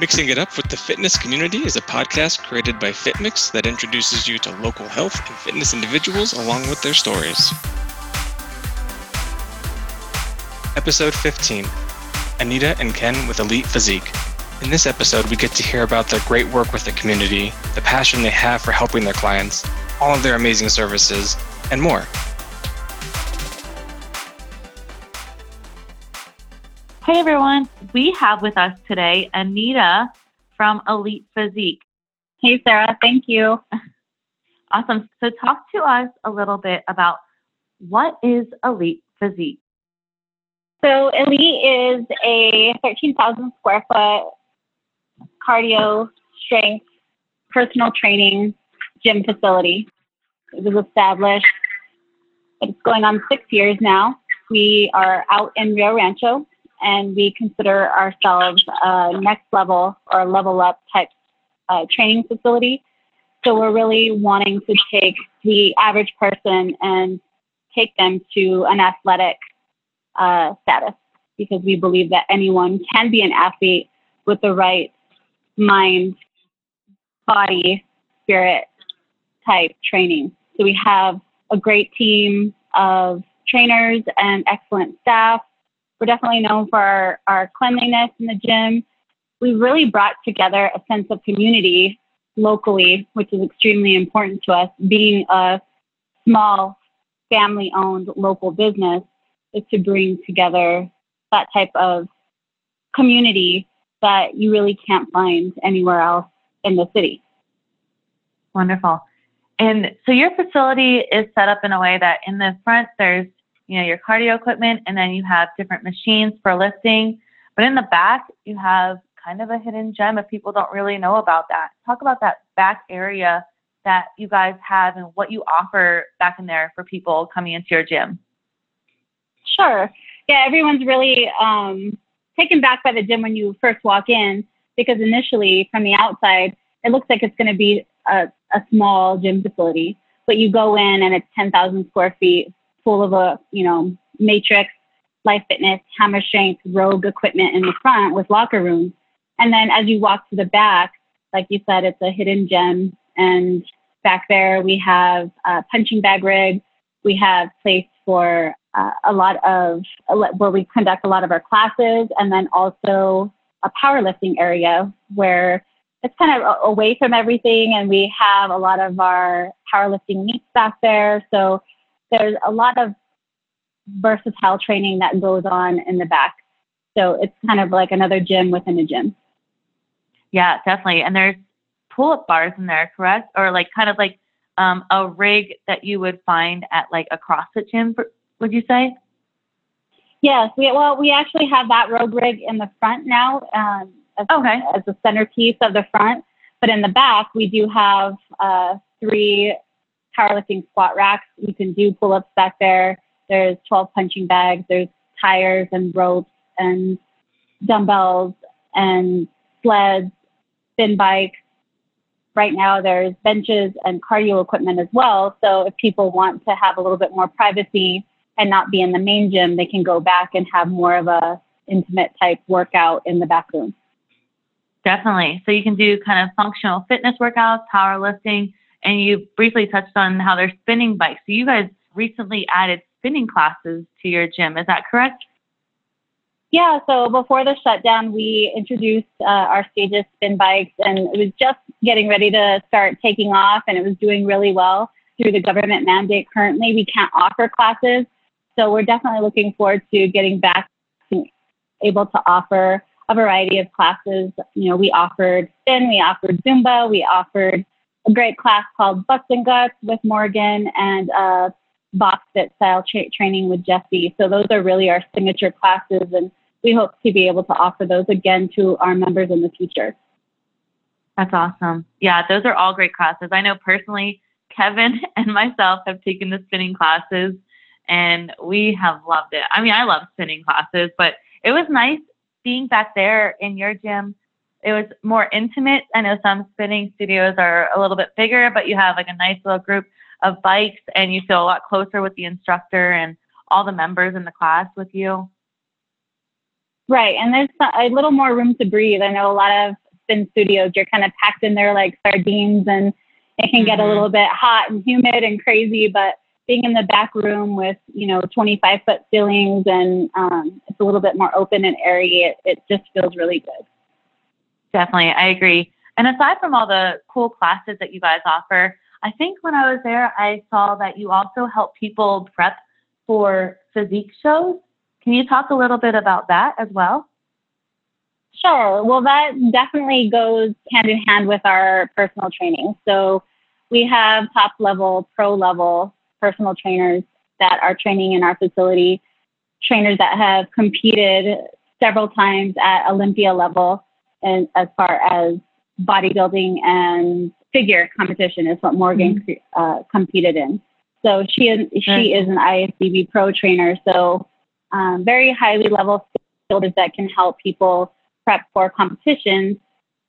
Mixing It Up with the Fitness Community is a podcast created by FitMix that introduces you to local health and fitness individuals along with their stories. Episode 15 Anita and Ken with Elite Physique. In this episode, we get to hear about their great work with the community, the passion they have for helping their clients, all of their amazing services, and more. Hey everyone, we have with us today Anita from Elite Physique. Hey Sarah, thank you. Awesome. So, talk to us a little bit about what is Elite Physique? So, Elite is a 13,000 square foot cardio, strength, personal training gym facility. It was established, it's going on six years now. We are out in Rio Rancho and we consider ourselves a next level or level up type uh, training facility. So we're really wanting to take the average person and take them to an athletic uh, status because we believe that anyone can be an athlete with the right mind, body, spirit type training. So we have a great team of trainers and excellent staff we're definitely known for our, our cleanliness in the gym. We really brought together a sense of community locally, which is extremely important to us. Being a small, family owned local business is to bring together that type of community that you really can't find anywhere else in the city. Wonderful. And so your facility is set up in a way that in the front there's you know, your cardio equipment, and then you have different machines for lifting. But in the back, you have kind of a hidden gem if people don't really know about that. Talk about that back area that you guys have and what you offer back in there for people coming into your gym. Sure. Yeah, everyone's really um, taken back by the gym when you first walk in because initially from the outside, it looks like it's going to be a, a small gym facility. But you go in and it's 10,000 square feet, full of a, you know, matrix, life fitness, hammer strength, rogue equipment in the front with locker rooms. And then as you walk to the back, like you said, it's a hidden gem. And back there we have a punching bag rig. We have place for uh, a lot of where we conduct a lot of our classes, and then also a powerlifting area where it's kind of away from everything, and we have a lot of our powerlifting meets back there. So there's a lot of versatile training that goes on in the back. So it's kind of like another gym within a gym. Yeah, definitely. And there's pull up bars in there, correct? Or like kind of like um, a rig that you would find at like a CrossFit gym, would you say? Yes. We, well, we actually have that rogue rig in the front now um, as, okay. as the centerpiece of the front. But in the back, we do have uh, three powerlifting squat racks. You can do pull ups back there. There's 12 punching bags. There's tires and ropes and dumbbells and sleds, spin bikes. Right now, there's benches and cardio equipment as well. So if people want to have a little bit more privacy and not be in the main gym, they can go back and have more of a intimate type workout in the back room. Definitely. So you can do kind of functional fitness workouts, powerlifting, and you briefly touched on how they're spinning bikes. So you guys recently added spinning classes to your gym. Is that correct? Yeah, so before the shutdown, we introduced uh, our Stages spin bikes, and it was just getting ready to start taking off, and it was doing really well through the government mandate. Currently, we can't offer classes, so we're definitely looking forward to getting back to able to offer a variety of classes. You know, we offered spin, we offered Zumba, we offered a great class called Butts and Guts with Morgan and uh, box fit style tra- training with Jesse. So those are really our signature classes, and we hope to be able to offer those again to our members in the future. That's awesome. Yeah, those are all great classes. I know personally, Kevin and myself have taken the spinning classes, and we have loved it. I mean, I love spinning classes, but it was nice being back there in your gym it was more intimate. I know some spinning studios are a little bit bigger, but you have like a nice little group of bikes and you feel a lot closer with the instructor and all the members in the class with you. Right. And there's a little more room to breathe. I know a lot of spin studios, you're kind of packed in there like sardines and it can get a Mhm. little bit hot and humid and crazy, but being in the back room with, you know, 25 foot ceilings and um, it's a little bit more open and airy, it, it just feels really good. Definitely, I agree. And aside from all the cool classes that you guys offer, I think when I was there, I saw that you also help people prep for physique shows. Can you talk a little bit about that as well? Sure. Well, that definitely goes hand in hand with our personal training. So we have top level, pro level personal trainers that are training in our facility, trainers that have competed several times at Olympia level and as far as bodybuilding and figure competition is what Morgan uh, competed in. So she is, she is an IFBB pro trainer. So um, very highly level skills that can help people prep for competitions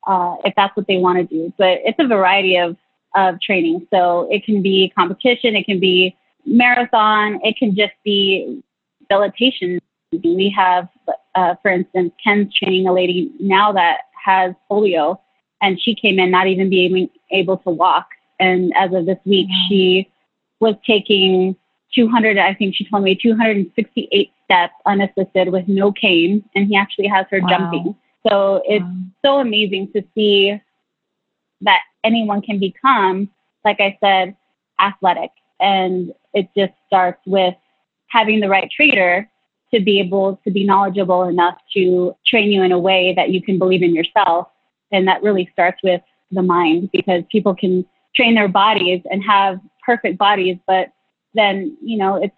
uh, if that's what they want to do. But it's a variety of, of training. So it can be competition, it can be marathon, it can just be rehabilitation. We have, uh, for instance, Ken's training a lady now that has polio, and she came in not even being able to walk. And as of this week, Wow. she was taking 200, I think she told me 268 steps unassisted with no cane, and he actually has her Wow. jumping. So it's Um, so amazing to see that anyone can become, like I said, athletic. And it just starts with having the right trainer to be able to be knowledgeable enough to train you in a way that you can believe in yourself. And that really starts with the mind because people can train their bodies and have perfect bodies, but then, you know, it's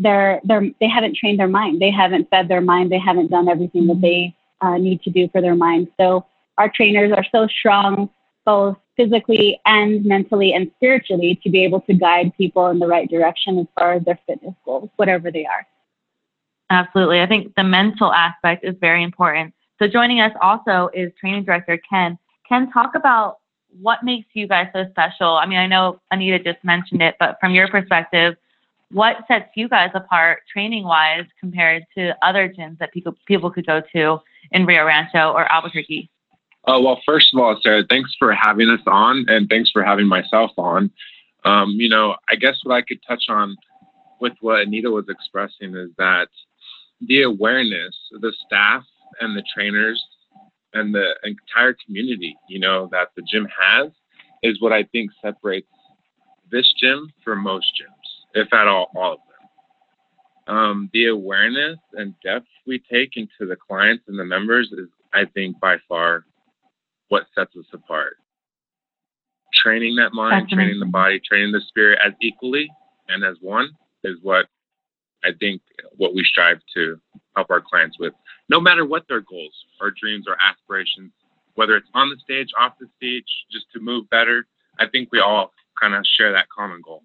they're, they're, they haven't trained their mind. They haven't fed their mind. They haven't done everything that they uh, need to do for their mind. So our trainers are so strong, both physically and mentally and spiritually, to be able to guide people in the right direction as far as their fitness goals, whatever they are. Absolutely. I think the mental aspect is very important. So joining us also is training director Ken. Ken, talk about what makes you guys so special. I mean, I know Anita just mentioned it, but from your perspective, what sets you guys apart training wise compared to other gyms that people people could go to in Rio Rancho or Albuquerque? Uh, well, first of all, Sarah, thanks for having us on, and thanks for having myself on. Um, you know, I guess what I could touch on with what Anita was expressing is that the awareness, the staff and the trainers and the entire community, you know, that the gym has is what I think separates this gym from most gyms, if at all, all of them. Um, the awareness and depth we take into the clients and the members is, I think, by far what sets us apart. Training that mind, That's training the body, training the spirit as equally and as one is what I think what we strive to help our clients with, no matter what their goals or dreams or aspirations, whether it's on the stage, off the stage, just to move better. I think we all kind of share that common goal.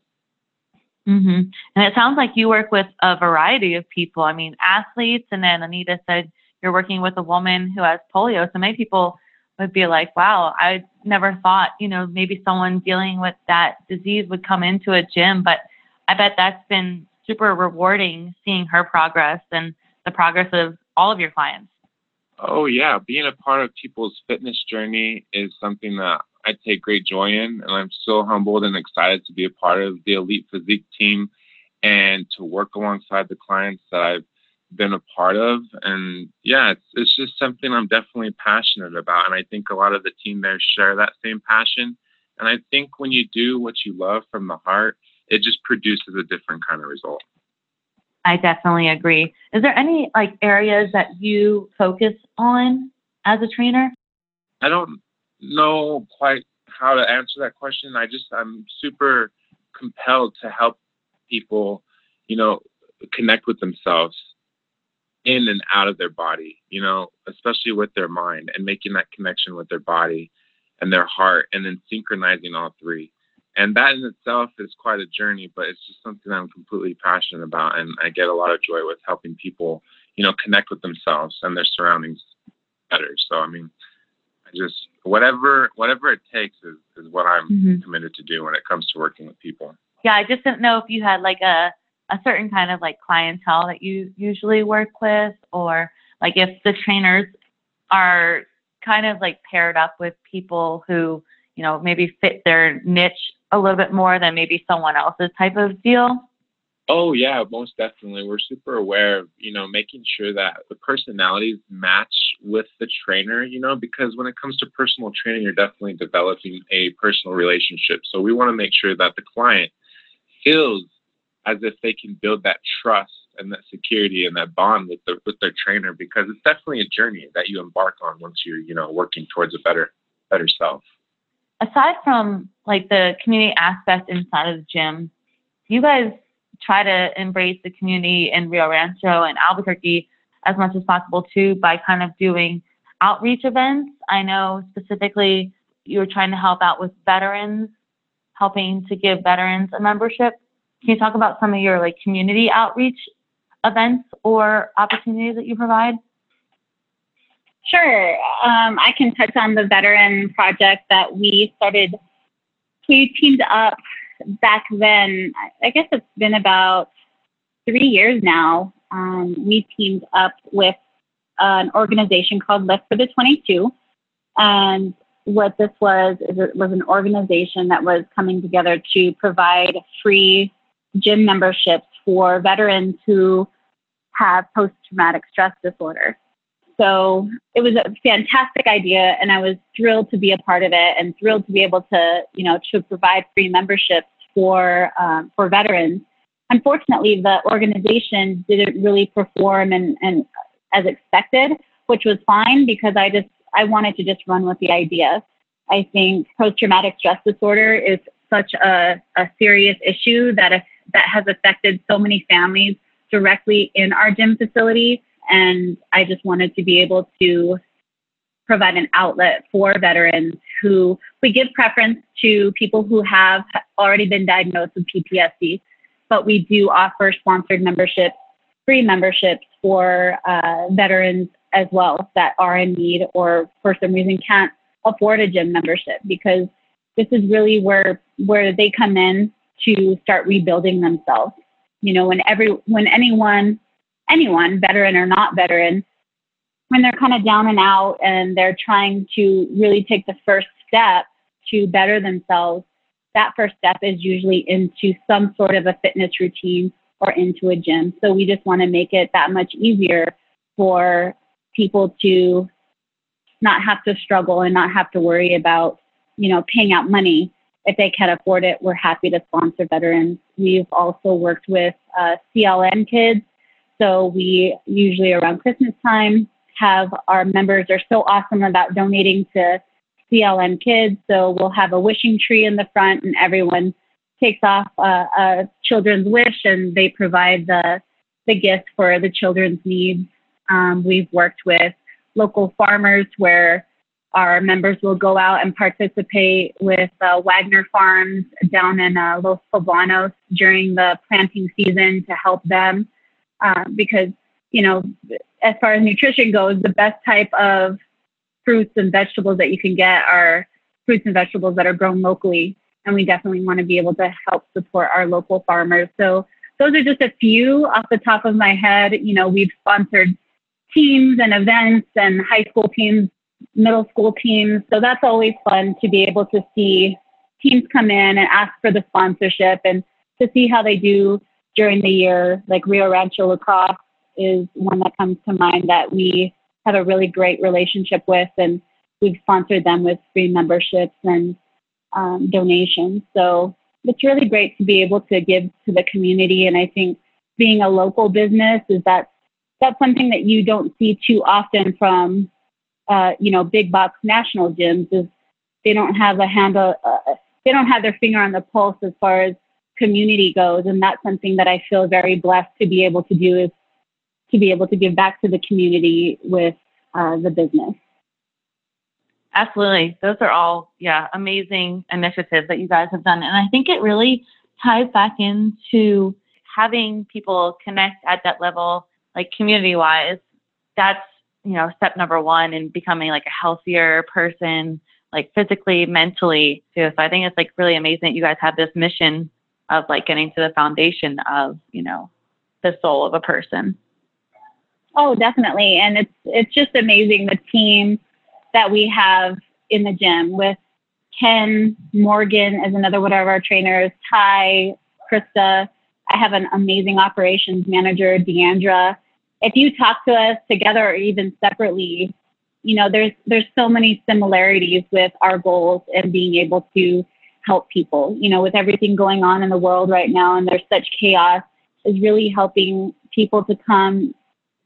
hmm And it sounds like you work with a variety of people. I mean, athletes, and then Anita said you're working with a woman who has polio. So many people would be like, wow, I never thought, you know, maybe someone dealing with that disease would come into a gym. But I bet that's been super rewarding seeing her progress and the progress of all of your clients. Oh yeah, being a part of people's fitness journey is something that I take great joy in, and I'm so humbled and excited to be a part of the Elite Physique team and to work alongside the clients that I've been a part of. And yeah, it's it's just something I'm definitely passionate about, and I think a lot of the team there share that same passion. And I think when you do what you love from the heart, it just produces a different kind of result. I definitely agree. Is there any like areas that you focus on as a trainer? I don't know quite how to answer that question. I just I'm super compelled to help people, you know, connect with themselves in and out of their body, you know, especially with their mind and making that connection with their body and their heart and then synchronizing all three. And that in itself is quite a journey, but it's just something I'm completely passionate about and I get a lot of joy with helping people, you know, connect with themselves and their surroundings better. So I mean, I just whatever whatever it takes is, is what I'm Mhm. committed to do when it comes to working with people. Yeah, I just didn't know if you had like a a certain kind of like clientele that you usually work with, or like if the trainers are kind of like paired up with people who, you know, maybe fit their niche a little bit more than maybe someone else's type of deal? Oh yeah, most definitely. We're super aware of, you know, making sure that the personalities match with the trainer, you know, because when it comes to personal training, you're definitely developing a personal relationship. So we want to make sure that the client feels as if they can build that trust and that security and that bond with the with their trainer because it's definitely a journey that you embark on once you're, you know, working towards a better better self. Aside from like the community aspect inside of the gym, you guys try to embrace the community in Rio Rancho and Albuquerque as much as possible too by kind of doing outreach events. I know specifically you were trying to help out with veterans, helping to give veterans a membership. Can you talk about some of your like community outreach events or opportunities that you provide? Sure. Um, I can touch on the veteran project that we started. We teamed up back then, I guess it's been about three years now. Um, we teamed up with an organization called Lift for the 22. And what this was is it was an organization that was coming together to provide free gym memberships for veterans who have post traumatic stress disorder. So it was a fantastic idea, and I was thrilled to be a part of it, and thrilled to be able to, you know, to provide free memberships for um, for veterans. Unfortunately, the organization didn't really perform and, and as expected, which was fine because I just I wanted to just run with the idea. I think post traumatic stress disorder is such a, a serious issue that that has affected so many families directly in our gym facility. And I just wanted to be able to provide an outlet for veterans who we give preference to people who have already been diagnosed with PTSD, but we do offer sponsored memberships, free memberships for uh, veterans as well that are in need or for some reason can't afford a gym membership because this is really where where they come in to start rebuilding themselves. You know, when every when anyone anyone, veteran or not veteran, when they're kind of down and out and they're trying to really take the first step to better themselves, that first step is usually into some sort of a fitness routine or into a gym. So we just want to make it that much easier for people to not have to struggle and not have to worry about, you know, paying out money. If they can afford it, we're happy to sponsor veterans. We've also worked with uh, CLN kids. So we usually around Christmas time have our members are so awesome about donating to CLN Kids. So we'll have a wishing tree in the front, and everyone takes off a, a children's wish, and they provide the the gift for the children's needs. Um, we've worked with local farmers where our members will go out and participate with uh, Wagner Farms down in uh, Los Poblanos during the planting season to help them uh, because you know as far as nutrition goes, the best type of fruits and vegetables that you can get are fruits and vegetables that are grown locally. And we definitely want to be able to help support our local farmers. So those are just a few off the top of my head. You know, we've sponsored teams and events and high school teams, middle school teams. So that's always fun to be able to see teams come in and ask for the sponsorship and to see how they do during the year, like Rio Rancho Lacrosse is one that comes to mind that we have a really great relationship with, and we've sponsored them with free memberships and um, donations. So it's really great to be able to give to the community. And I think being a local business is that that's something that you don't see too often from, uh, you know, big box national gyms. Is they don't have a handle, uh, they don't have their finger on the pulse as far as community goes, and that's something that I feel very blessed to be able to do. Is to be able to give back to the community with uh, the business. Absolutely. Those are all, yeah, amazing initiatives that you guys have done. And I think it really ties back into having people connect at that level, like community wise. That's, you know, step number one in becoming like a healthier person, like physically, mentally too. So I think it's like really amazing that you guys have this mission of like getting to the foundation of, you know, the soul of a person. Oh, definitely. And it's it's just amazing the team that we have in the gym with Ken, Morgan is another one of our trainers, Ty, Krista. I have an amazing operations manager, Deandra. If you talk to us together or even separately, you know, there's there's so many similarities with our goals and being able to help people. You know, with everything going on in the world right now and there's such chaos, is really helping people to come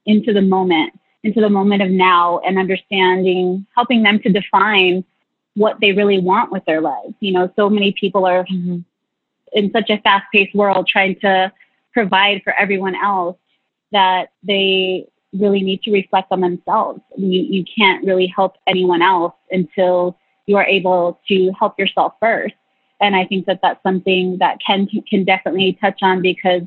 into the moment, into the moment of now and understanding, helping them to define what they really want with their lives. You know, so many people are mm-hmm. in such a fast paced world trying to provide for everyone else that they really need to reflect on themselves. You, you can't really help anyone else until you are able to help yourself first. And I think that that's something that Ken can definitely touch on because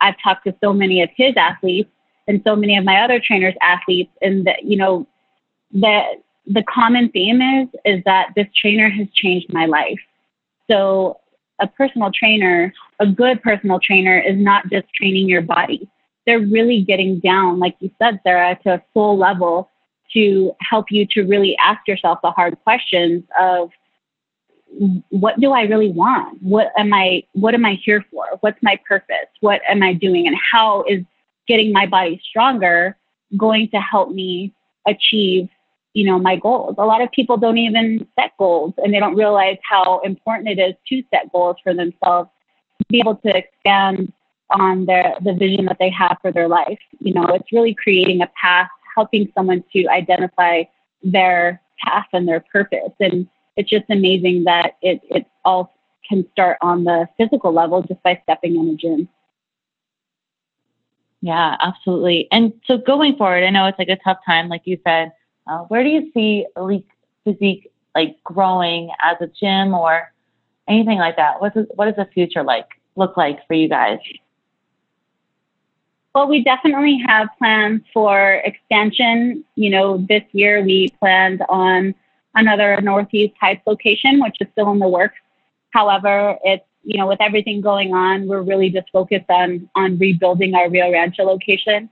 I've talked to so many of his athletes and so many of my other trainers' athletes, and that you know, the the common theme is is that this trainer has changed my life. So a personal trainer, a good personal trainer, is not just training your body. They're really getting down, like you said, Sarah, to a soul level to help you to really ask yourself the hard questions of what do I really want? What am I what am I here for? What's my purpose? What am I doing? And how is getting my body stronger going to help me achieve, you know, my goals? A lot of people don't even set goals and they don't realize how important it is to set goals for themselves, to be able to expand on their the vision that they have for their life. You know, it's really creating a path, helping someone to identify their path and their purpose. And it's just amazing that it, it all can start on the physical level just by stepping in a gym. Yeah, absolutely. And so going forward, I know it's like a tough time, like you said. Uh, where do you see elite physique like growing as a gym or anything like that? What's what does the future like look like for you guys? Well, we definitely have plans for expansion. You know, this year we planned on another Northeast Heights location, which is still in the works. However, it's you know with everything going on, we're really just focused on on rebuilding our Rio Rancho location,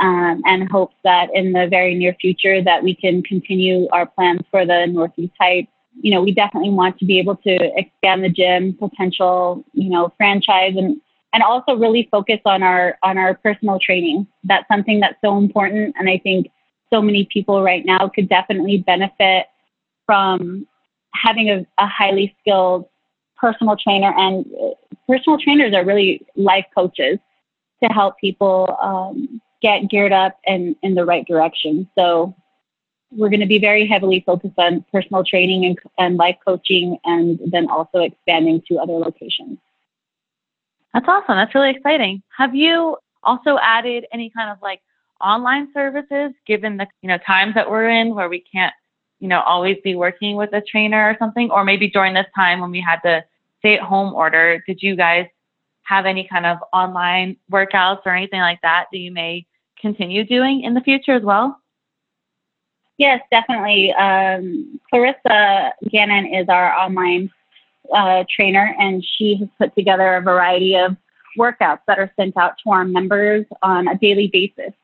um, and hopes that in the very near future that we can continue our plans for the Northeast Heights. You know, we definitely want to be able to expand the gym potential, you know, franchise and and also really focus on our on our personal training. That's something that's so important, and I think so many people right now could definitely benefit from having a, a highly skilled personal trainer and uh, personal trainers are really life coaches to help people um, get geared up and in the right direction. So we're going to be very heavily focused on personal training and, and life coaching and then also expanding to other locations. That's awesome. That's really exciting. Have you also added any kind of like online services given the you know times that we're in where we can't you know, always be working with a trainer or something? Or maybe during this time when we had the stay at home order, did you guys have any kind of online workouts or anything like that that you may continue doing in the future as well? Yes, definitely. Um, Clarissa Gannon is our online uh, trainer, and she has put together a variety of workouts that are sent out to our members on a daily basis,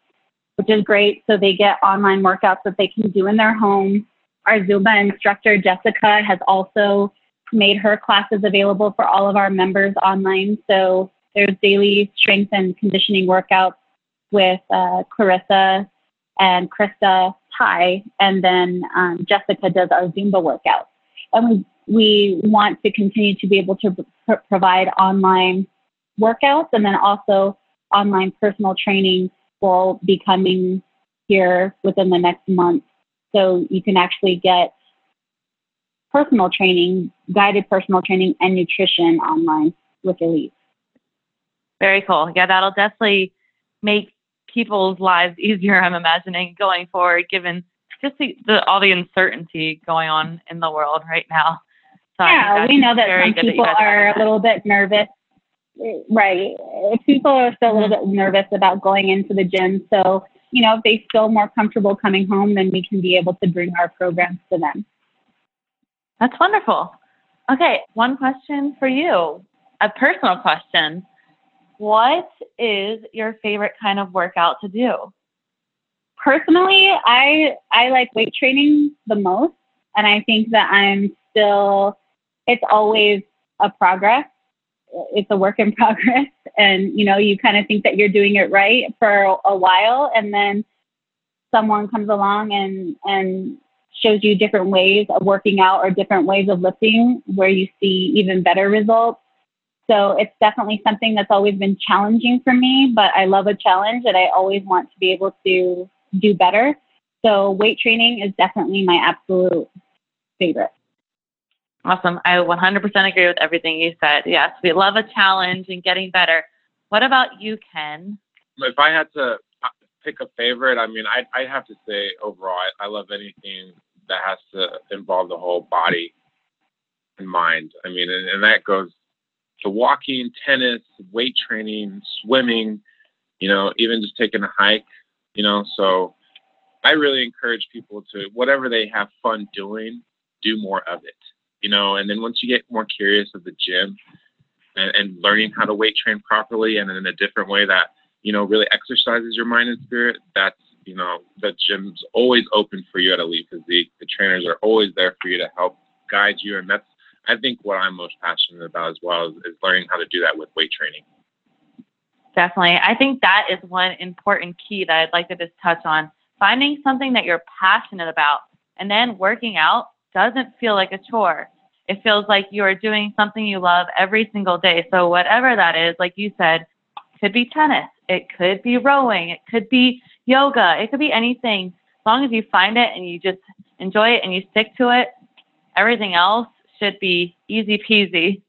which is great. So they get online workouts that they can do in their home our Zumba instructor, Jessica, has also made her classes available for all of our members online. So there's daily strength and conditioning workouts with uh, Clarissa and Krista Ty, and then um, Jessica does our Zumba workouts. And we, we want to continue to be able to pr- provide online workouts and then also online personal training will be coming here within the next month so you can actually get personal training, guided personal training, and nutrition online with Elite. Very cool. Yeah, that'll definitely make people's lives easier, I'm imagining, going forward, given just the, the, all the uncertainty going on in the world right now. So yeah, we know that some people that are a little bit nervous. Right. People are still a little mm-hmm. bit nervous about going into the gym. So you know, if they feel more comfortable coming home, then we can be able to bring our programs to them. That's wonderful. Okay, one question for you, a personal question. What is your favorite kind of workout to do? personally, I I like weight training the most, and I think that I'm still. It's always a progress. It's a work in progress, and you know, you kind of think that you're doing it right for a while, and then someone comes along and and shows you different ways of working out or different ways of lifting where you see even better results. So it's definitely something that's always been challenging for me, but I love a challenge and I always want to be able to do better. So weight training is definitely my absolute favorite. Awesome. I 100% agree with everything you said. Yes, we love a challenge and getting better. What about you, Ken? If I had to pick a favorite, I mean, I'd, I'd have to say overall, I, I love anything that has to involve the whole body and mind. I mean, and, and that goes to walking, tennis, weight training, swimming, you know, even just taking a hike, you know. So I really encourage people to, whatever they have fun doing, do more of it, you know. And then once you get more curious of the gym and, and learning how to weight train properly and in a different way that, you know, really exercises your mind and spirit, that's you know, the gym's always open for you at Elite Physique. The trainers are always there for you to help guide you. And that's, I think, what I'm most passionate about as well is, is learning how to do that with weight training. Definitely. I think that is one important key that I'd like to just touch on. Finding something that you're passionate about and then working out doesn't feel like a chore. It feels like you are doing something you love every single day. So, whatever that is, like you said, could be tennis, it could be rowing, it could be yoga, it could be anything. As long as you find it and you just enjoy it and you stick to it, everything else should be easy peasy.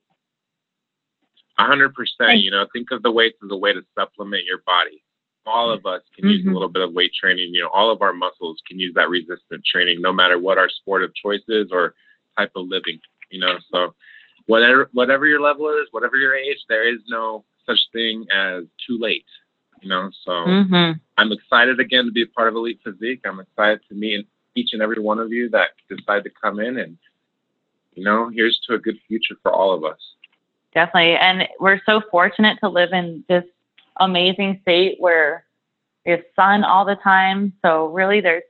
Hundred percent. You know, think of the weights as a way to supplement your body. All of us can mm-hmm. use a mm-hmm. little bit of weight training. You know, all of our muscles can use that resistance training, no matter what our sport of choice is or type of living. You know, so whatever whatever your level is, whatever your age, there is no such thing as too late you know. So mm-hmm. I'm excited again to be a part of Elite Physique. I'm excited to meet each and every one of you that decide to come in and, you know, here's to a good future for all of us. Definitely. And we're so fortunate to live in this amazing state where there's sun all the time. So really there's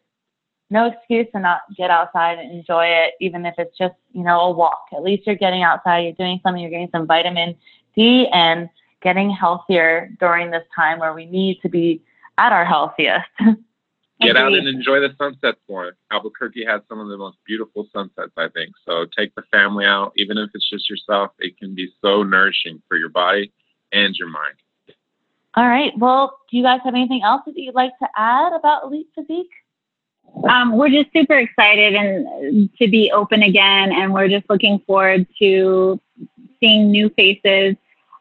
no excuse to not get outside and enjoy it, even if it's just, you know, a walk. At least you're getting outside, you're doing something, you're getting some vitamin D and getting healthier during this time where we need to be at our healthiest. Get out and enjoy the sunsets more. Albuquerque has some of the most beautiful sunsets, I think. So take the family out, even if it's just yourself. It can be so nourishing for your body and your mind. All right. Well, do you guys have anything else that you'd like to add about Elite Physique? Um, we're just super excited and to be open again, and we're just looking forward to seeing new faces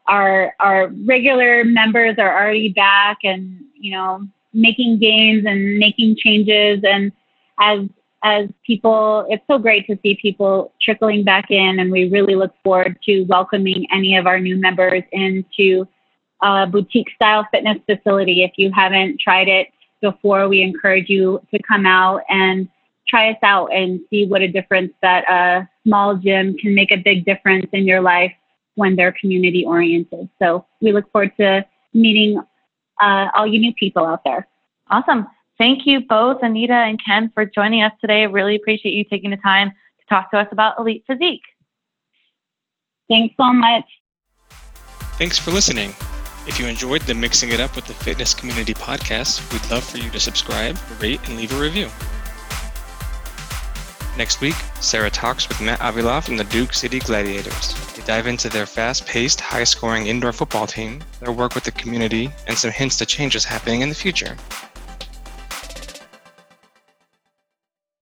our our regular members are already back and you know making gains and making changes and as as people it's so great to see people trickling back in and we really look forward to welcoming any of our new members into a boutique style fitness facility if you haven't tried it before we encourage you to come out and try us out and see what a difference that a small gym can make a big difference in your life when they're community oriented. So we look forward to meeting uh, all you new people out there. Awesome. Thank you both, Anita and Ken, for joining us today. Really appreciate you taking the time to talk to us about Elite Physique. Thanks so much. Thanks for listening. If you enjoyed the Mixing It Up with the Fitness Community podcast, we'd love for you to subscribe, rate, and leave a review. Next week, Sarah talks with Matt Avila from the Duke City Gladiators. They dive into their fast paced, high scoring indoor football team, their work with the community, and some hints to changes happening in the future.